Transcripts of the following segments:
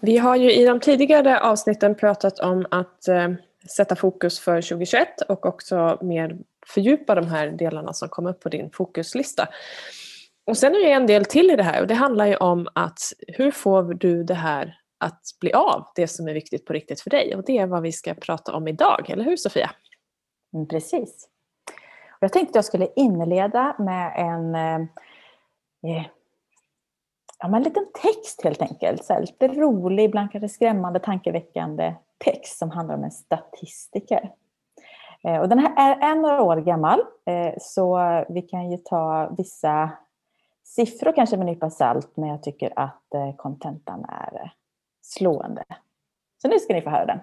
Vi har ju i de tidigare avsnitten pratat om att eh, sätta fokus för 2021 och också mer fördjupa de här delarna som kom upp på din fokuslista. Och sen är det en del till i det här och det handlar ju om att hur får du det här att bli av, det som är viktigt på riktigt för dig. Och det är vad vi ska prata om idag, eller hur Sofia? Mm, precis. Jag tänkte att jag skulle inleda med en, eh, eh Ja, men en liten text helt enkelt. Så här, lite rolig, ibland kanske skrämmande, tankeväckande text som handlar om en statistiker. Eh, och den här är, är några år gammal, eh, så vi kan ju ta vissa siffror kanske med en nypa salt, men jag tycker att eh, kontentan är eh, slående. Så nu ska ni få höra den.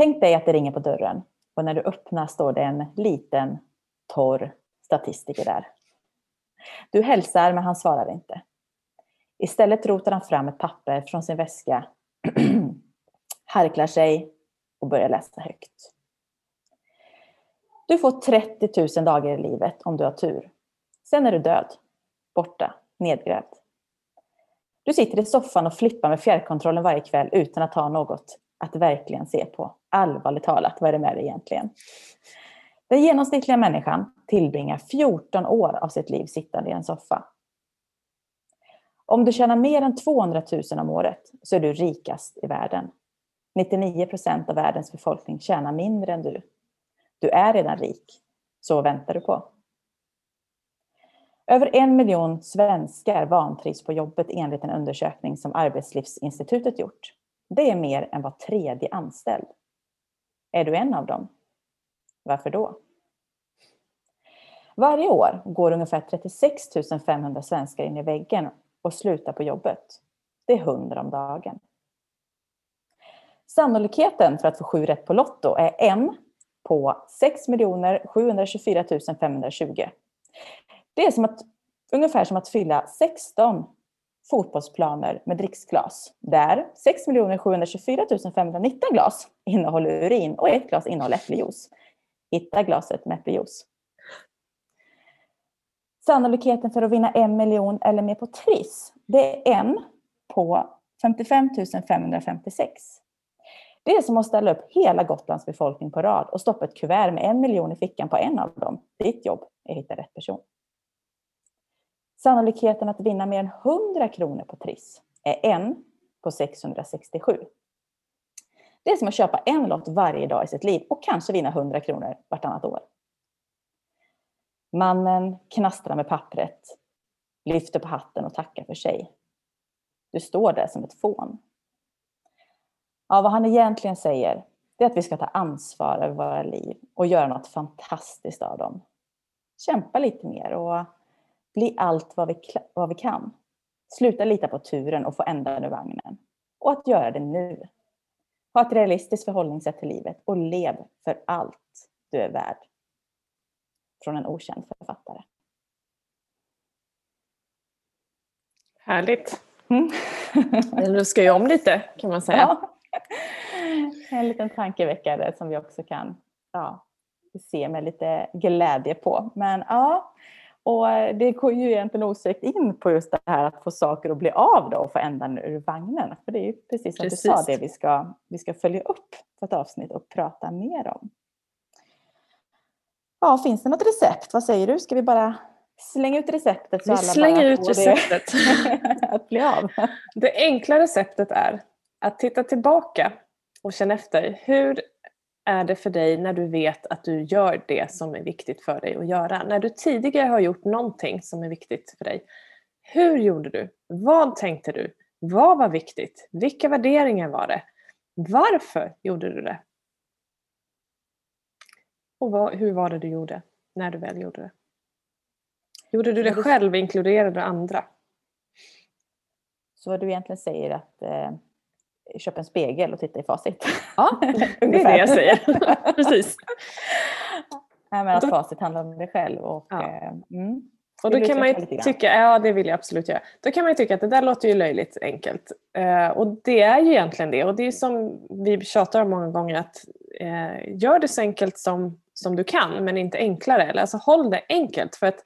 Tänk dig att det ringer på dörren och när du öppnar står det en liten torr statistiker där. Du hälsar men han svarar inte. Istället rotar han fram ett papper från sin väska, harklar sig och börjar läsa högt. Du får 30 000 dagar i livet om du har tur. Sen är du död, borta, nedgrävd. Du sitter i soffan och flippar med fjärrkontrollen varje kväll utan att ha något att verkligen se på. Allvarligt talat, vad är det med dig egentligen? Den genomsnittliga människan tillbringar 14 år av sitt liv sittande i en soffa. Om du tjänar mer än 200 000 om året så är du rikast i världen. 99 procent av världens befolkning tjänar mindre än du. Du är redan rik. Så vad väntar du på? Över en miljon svenskar vantrivs på jobbet enligt en undersökning som Arbetslivsinstitutet gjort. Det är mer än var tredje anställd. Är du en av dem? Varför då? Varje år går ungefär 36 500 svenskar in i väggen och slutar på jobbet. Det är 100 om dagen. Sannolikheten för att få sju rätt på Lotto är en på 6 724 520. Det är som att, ungefär som att fylla 16 fotbollsplaner med dricksglas. Där 6 724 519 glas innehåller urin och ett glas innehåller äppeljuice. Hitta glaset med äppeljuice. Sannolikheten för att vinna en miljon eller mer på Triss, det är en på 55 556. Det är som att ställa upp hela Gotlands befolkning på rad och stoppa ett kuvert med en miljon i fickan på en av dem. Ditt jobb är att hitta rätt person. Sannolikheten att vinna mer än 100 kronor på Triss är en på 667. Det är som att köpa en lott varje dag i sitt liv och kanske vinna 100 kronor vartannat år. Mannen knastrar med pappret, lyfter på hatten och tackar för sig. Du står där som ett fån. Ja, vad han egentligen säger, det är att vi ska ta ansvar över våra liv och göra något fantastiskt av dem. Kämpa lite mer och bli allt vad vi, vad vi kan. Sluta lita på turen och få ändan ur vagnen. Och att göra det nu. Ha ett realistiskt förhållningssätt till livet och lev för allt du är värd. Från en okänd författare. Härligt. Mm. Den ruskar ju om lite kan man säga. Ja. En liten tankeväckare som vi också kan ja, se med lite glädje på. Men ja, och det går ju egentligen osökt in på just det här att få saker att bli av då och få ändan ur vagnen. För det är ju precis som precis. du sa det vi ska, vi ska följa upp på ett avsnitt och prata mer om. Ja, finns det något recept? Vad säger du? Ska vi bara slänga ut receptet? Så vi alla slänger ut receptet. att bli av. Det enkla receptet är att titta tillbaka och känna efter. Hur är det för dig när du vet att du gör det som är viktigt för dig att göra? När du tidigare har gjort någonting som är viktigt för dig. Hur gjorde du? Vad tänkte du? Vad var viktigt? Vilka värderingar var det? Varför gjorde du det? Och vad, hur var det du gjorde när du väl gjorde det? Gjorde du det själv, inkluderade du andra? Så vad du egentligen säger att eh, köp en spegel och titta i facit. Ja, det är det jag säger. Precis. Ja, men att facit handlar om dig själv. Och, ja. Eh, mm. Och då kan man tycka, ja det vill jag absolut göra. Då kan man ju tycka att det där låter ju löjligt enkelt. Eh, och det är ju egentligen det. Och det är som vi tjatar om många gånger att eh, gör det så enkelt som, som du kan men inte enklare. Eller, alltså håll det enkelt. För att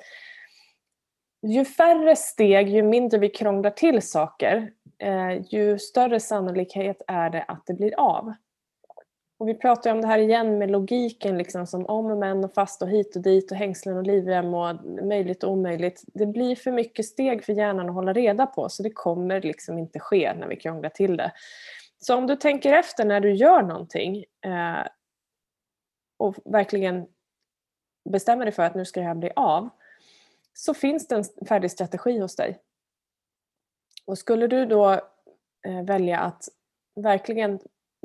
ju färre steg, ju mindre vi krånglar till saker, eh, ju större sannolikhet är det att det blir av. Och vi pratar ju om det här igen med logiken liksom som om och men och fast och hit och dit och hängslen och livrem och möjligt och omöjligt. Det blir för mycket steg för hjärnan att hålla reda på så det kommer liksom inte ske när vi krånglar till det. Så om du tänker efter när du gör någonting eh, och verkligen bestämmer dig för att nu ska det här bli av så finns det en färdig strategi hos dig. Och skulle du då eh, välja att verkligen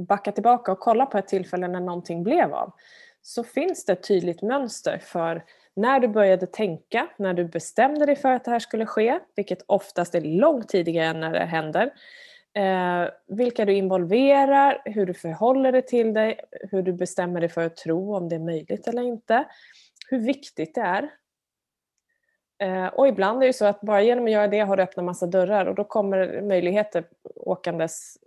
backa tillbaka och kolla på ett tillfälle när någonting blev av så finns det ett tydligt mönster för när du började tänka, när du bestämde dig för att det här skulle ske, vilket oftast är långt tidigare än när det händer, eh, vilka du involverar, hur du förhåller dig till dig, hur du bestämmer dig för att tro om det är möjligt eller inte, hur viktigt det är. Eh, och ibland är det så att bara genom att göra det har du öppnat massa dörrar och då kommer möjligheter åkandes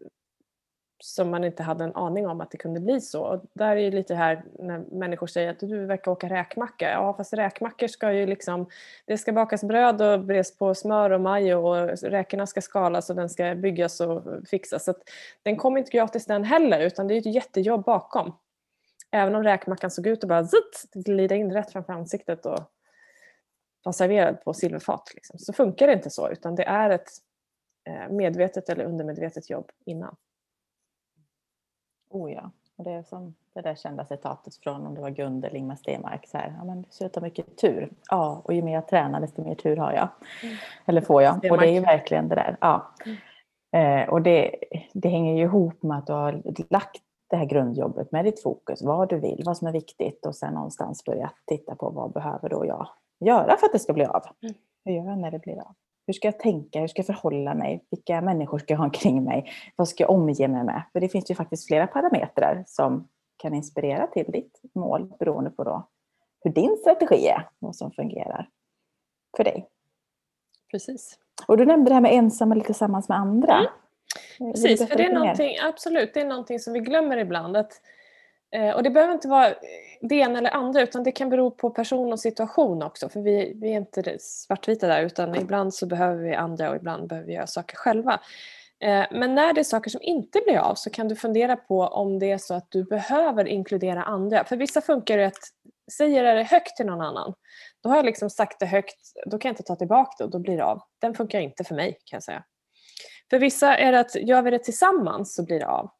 som man inte hade en aning om att det kunde bli så. Och där är ju lite här när människor säger att du verkar åka räkmacka. Ja fast räkmackor ska ju liksom, det ska bakas bröd och bres på smör och majo och räkorna ska skalas och den ska byggas och fixas. Så att den kommer inte gratis den heller utan det är ett jättejobb bakom. Även om räkmackan såg ut att bara zitt, glida in rätt framför ansiktet och vara serverad på silverfat. Liksom. Så funkar det inte så utan det är ett eh, medvetet eller undermedvetet jobb innan. Oh ja. Och det är som det där kända citatet från om det var Gunde eller Ingmar Stenmark. Så här, ja, men du ser ut att ha mycket tur. Ja, och ju mer jag tränar desto mer tur har jag. Mm. Eller får jag. Och det är ju verkligen det där. Ja. Mm. Eh, och det, det hänger ju ihop med att du har lagt det här grundjobbet med ditt fokus. Vad du vill, vad som är viktigt. Och sen någonstans börja titta på vad behöver då jag göra för att det ska bli av. Mm. Hur gör jag när det blir av? Hur ska jag tänka? Hur ska jag förhålla mig? Vilka människor ska jag ha omkring mig? Vad ska jag omge mig med? För det finns ju faktiskt flera parametrar som kan inspirera till ditt mål beroende på då hur din strategi är, vad som fungerar för dig. Precis. Och du nämnde det här med ensam eller tillsammans med andra. Mm. Du Precis, för det är någonting, absolut, det är någonting som vi glömmer ibland. Att, eh, Eh, och det behöver inte vara det ena eller andra utan det kan bero på person och situation också. För vi, vi är inte svartvita där utan ibland så behöver vi andra och ibland behöver vi göra saker själva. Eh, men när det är saker som inte blir av så kan du fundera på om det är så att du behöver inkludera andra. För vissa funkar det att säger jag det högt till någon annan, då har jag liksom sagt det högt, då kan jag inte ta tillbaka det och då blir det av. Den funkar inte för mig kan jag säga. För vissa är det att gör vi det tillsammans så blir det av.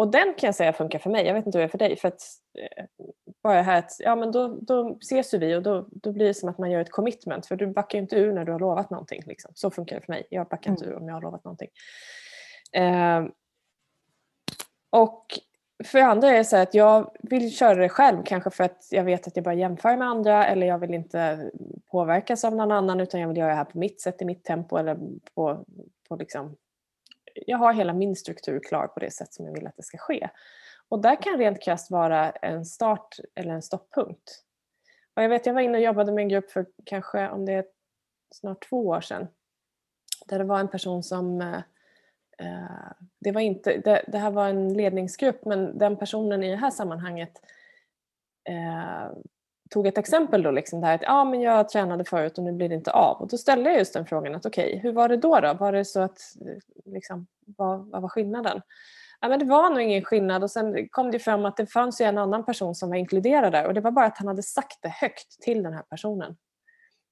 Och den kan jag säga funkar för mig, jag vet inte hur det är för dig. För att, eh, bara här att, ja men då, då ses ju vi och då, då blir det som att man gör ett commitment för du backar ju inte ur när du har lovat någonting. Liksom. Så funkar det för mig, jag backar inte ur om jag har lovat någonting. Eh, och för andra är det så att jag vill köra det själv kanske för att jag vet att jag bara jämför med andra eller jag vill inte påverkas av någon annan utan jag vill göra det här på mitt sätt, i mitt tempo eller på, på liksom jag har hela min struktur klar på det sätt som jag vill att det ska ske. Och där kan rent krasst vara en start eller en stopppunkt. Och jag vet, jag var inne och jobbade med en grupp för kanske om det är snart två år sedan. Där det var en person som eh, eh det, var inte, det, det här var en ledningsgrupp men den personen i det här sammanhanget eh, tog ett exempel då, liksom det här att ja, men jag tränade förut och nu blir det inte av. Och då ställde jag just den frågan att okej, hur var det då? då? Var det så att, liksom, vad, vad var skillnaden? Ja, men det var nog ingen skillnad och sen kom det fram att det fanns ju en annan person som var inkluderad där och det var bara att han hade sagt det högt till den här personen.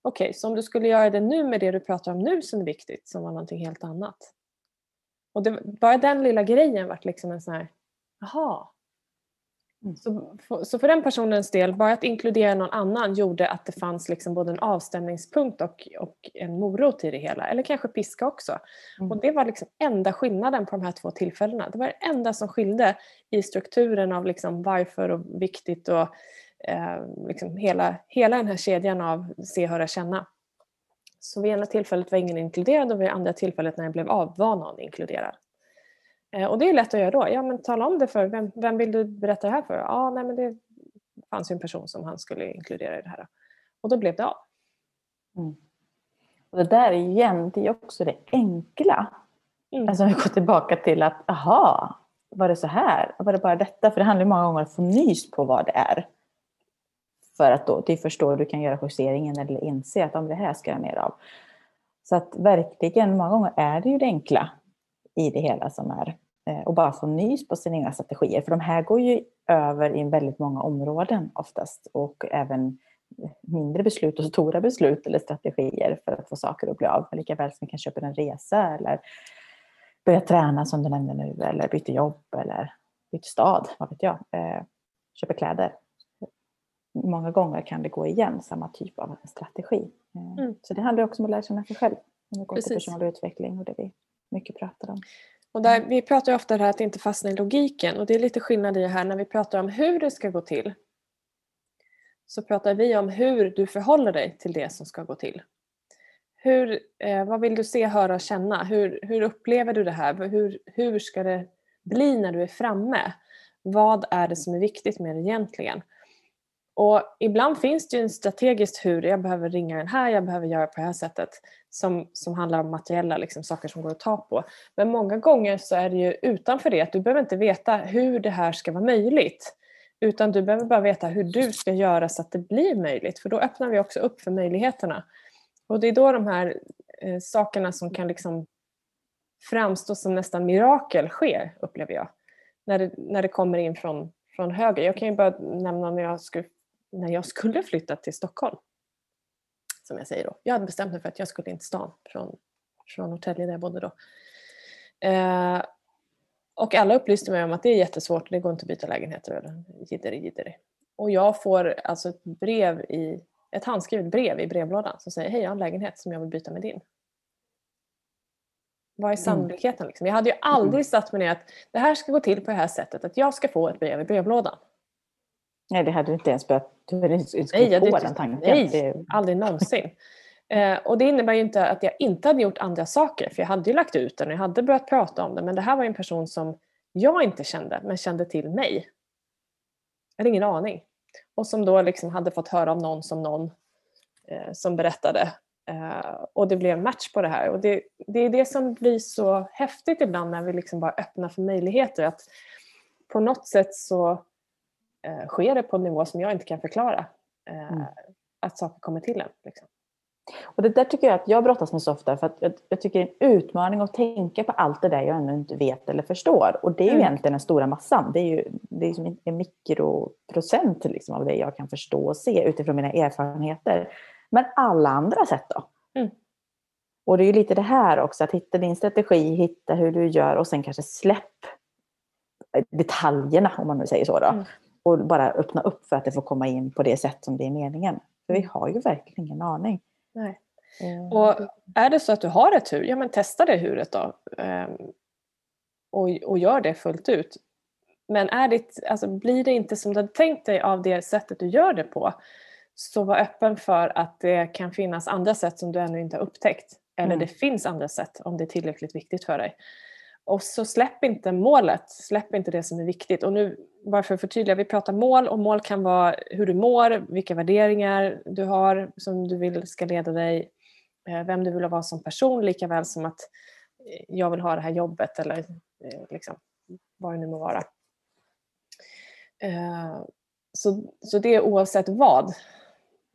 Okej, så om du skulle göra det nu med det du pratar om nu som är viktigt, som var någonting helt annat. Och det, bara den lilla grejen vart liksom en sån här, jaha, så, för- så för den personens del, bara att inkludera någon annan gjorde att det fanns liksom både en avstämningspunkt och, och en morot i det hela. Eller kanske piska också. Mm. Och det var liksom enda skillnaden på de här två tillfällena. Det var det enda som skilde i strukturen av liksom varför och viktigt och eh, liksom hela, hela den här kedjan av se, höra, känna. Så vid ena tillfället var ingen inkluderad och vid andra tillfället när det blev av var någon inkluderad. Eh, Och det är lätt att göra då. Ja, men tala om det för vem, vem vill du berätta det här för? Ja, nej, men det fanns ju en person som han skulle inkludera i det här. Och då blev det av. Mm. Och det där igen, det är också det enkla. Mm. Alltså vi går tillbaka till att, aha, var det så här? Var det bara detta? För det handlar många gånger om att få nys på vad det är. För att då, det är först då du kan göra justeringen eller inse att om det här ska jag mer av. Så att verkligen, många gånger är det ju det enkla i det hela som är. Eh, och bara få nys på sina egna strategier. För de här går ju över i väldigt många områden oftast. Och även mindre beslut och stora beslut eller strategier för att få saker att bli av. Lika väl som vi kan köpa en resa eller börja träna som du nämnde nu eller byta jobb eller byta stad, vad vet jag. Eh, köpa kläder. Många gånger kan det gå igen, samma typ av strategi. Eh, Mm. Så det handlar också om att lära känna sig själv. Om vi går till personlig utveckling och det vi mycket pratar om. Och där, vi pratar ofta om det här att inte fastna i logiken och det är lite skillnad i det här när vi pratar om hur det ska gå till. Så pratar vi om hur du förhåller dig till det som ska gå till. Hur, eh, vad vill du se, höra och känna? Hur, hur upplever du det här? Hur, hur ska det bli när du är framme? Vad är det som är viktigt med det egentligen? Och ibland finns det ju en strategiskt hur, jag behöver ringa den här, jag behöver göra på det här sättet, som, som handlar om materiella liksom, saker som går att ta på. Men många gånger så är det ju utanför det, att du behöver inte veta hur det här ska vara möjligt. Utan du behöver bara veta hur du ska göra så att det blir möjligt, för då öppnar vi också upp för möjligheterna. Och det är då de här eh, sakerna som kan liksom framstå som nästan mirakel sker, upplever jag. När det, när det kommer in från, från höger. Jag kan ju bara nämna när jag, skulle, när jag skulle flytta till Stockholm. Som jag säger då. Jag hade bestämt mig för att jag skulle in till stan från, från Norrtälje där jag bodde då. Eh, och alla upplyste mig om att det är jättesvårt, det går inte att byta lägenheter eller jidderi jidderi. Och jag får alltså ett brev i ett handskrivet brev i brevlådan som säger hej jag har en lägenhet som jag vill byta med din. Vad är sannolikheten? Liksom? Jag hade ju aldrig satt mig ner att det här ska gå till på det här sättet, att jag ska få ett brev i brevlådan. Nej, det hade du inte ens börjat... Du hade inte Nej, jag på hade den inte- tanken. nej. Det Aldrig någonsin. Eh, och det innebär ju inte att jag inte hade gjort andra saker, för jag hade ju lagt ut den och jag hade börjat prata om det, men det här var en person som jag inte kände, men kände till mig. Jag hade ingen aning. Och som då liksom hade fått höra om någon som någon eh, som berättade. Eh, och det blev match på det här. Och det, det är det som blir så häftigt ibland när vi liksom bara öppnar för möjligheter. Att på något sätt så sker det på en nivå som jag inte kan förklara. Eh, Mm. Att saker kommer till en. Liksom. Och det där tycker jag att jag brottas med så ofta för att jag, jag tycker det är en utmaning att tänka på allt det där jag ännu inte vet eller förstår. Och det är ju Mm. egentligen den stora massan. Det är ju det är som en mikroprocent liksom av det jag kan förstå och se utifrån mina erfarenheter. Men alla andra sätt då? Mm. Och det är ju lite det här också, att hitta din strategi, hitta hur du gör och sen kanske släpp detaljerna om man nu säger så. Då. Mm. Och bara öppna upp för att det får komma in på det sätt som det är meningen. För vi har ju verkligen ingen aning. Nej. Eh, Och är det så att du har ett hur, ja men testa det huret då. Ehm, och, och gör det fullt ut. Men är det, alltså, blir det inte som du hade tänkt dig av det sättet du gör det på, så var öppen för att det kan finnas andra sätt som du ännu inte har upptäckt. Eller Mm. det finns andra sätt om det är tillräckligt viktigt för dig. Och så släpp inte målet, släpp inte det som är viktigt. Och nu, bara för att förtydliga, vi pratar mål och mål kan vara hur du mår, vilka värderingar du har som du vill ska leda dig, eh, vem du vill vara som person, lika väl som att eh, jag vill ha det här jobbet eller eh, liksom, vad det nu må vara. Så, så det är oavsett vad.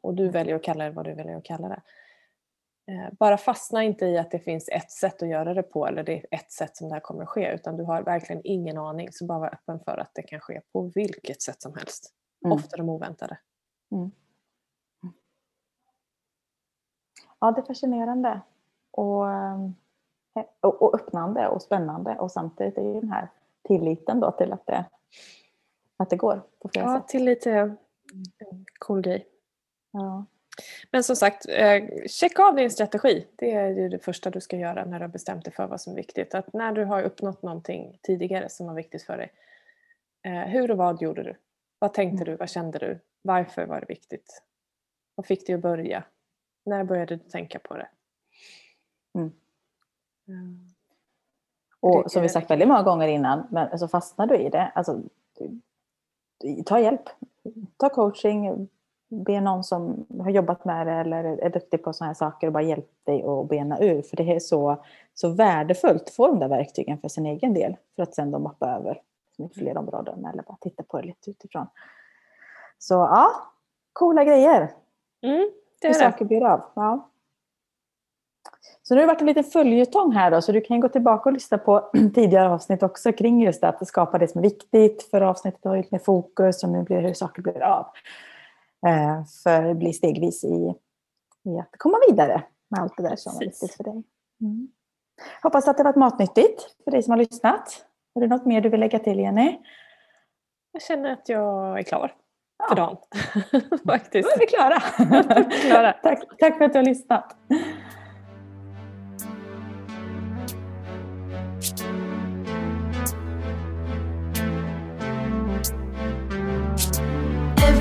Och du väljer att kalla det vad du väljer att kalla det. Eh, Bara fastna inte i att det finns ett sätt att göra det på eller det är ett sätt som det här kommer att ske utan du har verkligen ingen aning så bara var öppen för att det kan ske på vilket sätt som helst. Mm. Ofta de oväntade. Ja, det är fascinerande. Och, eh, och, och öppnande och spännande. Och samtidigt är ju den här tilliten då till att det, att det går på flera Ja, sätt. tillit är en cool grej. Ja. Men som sagt, eh, checka av din strategi. Det är ju det första du ska göra när du har bestämt dig för vad som är viktigt. Att när du har uppnått någonting tidigare som var viktigt för dig. Eh, hur och vad gjorde du? Vad tänkte du? Vad kände du? Varför var det viktigt? Vad fick dig att börja? När började du tänka på det? Mm. Mm. Och Det som vi sagt väldigt många gånger innan, men så fastnar du i det. Alltså, ta hjälp. Ta coaching. Be någon som har jobbat med det eller är duktig på sådana här saker och bara hjälp dig att bena ur. För det är så, så värdefullt att få de där verktygen för sin egen del. För att sen då mappa över fler områden eller bara titta på det lite utifrån. Så ja, coola grejer. Mm, det Hur det. saker blir av. Ja. Så nu har det varit en liten följetong här då, så du kan gå tillbaka och lyssna på tidigare avsnitt också kring just att skapa det som är viktigt. För avsnittet har ju lite mer fokus och nu blir det hur saker blir av. Eh, för det blir stegvis i, i att komma vidare med allt det där som är Precis. viktigt för dig. Mm. Hoppas att det varit matnyttigt för dig som har lyssnat. Har du något mer du vill lägga till Jenny? Jag känner att jag är klar Ja. för dagen. Faktiskt. Då är vi klara. Klara. tack, tack för att du har lyssnat.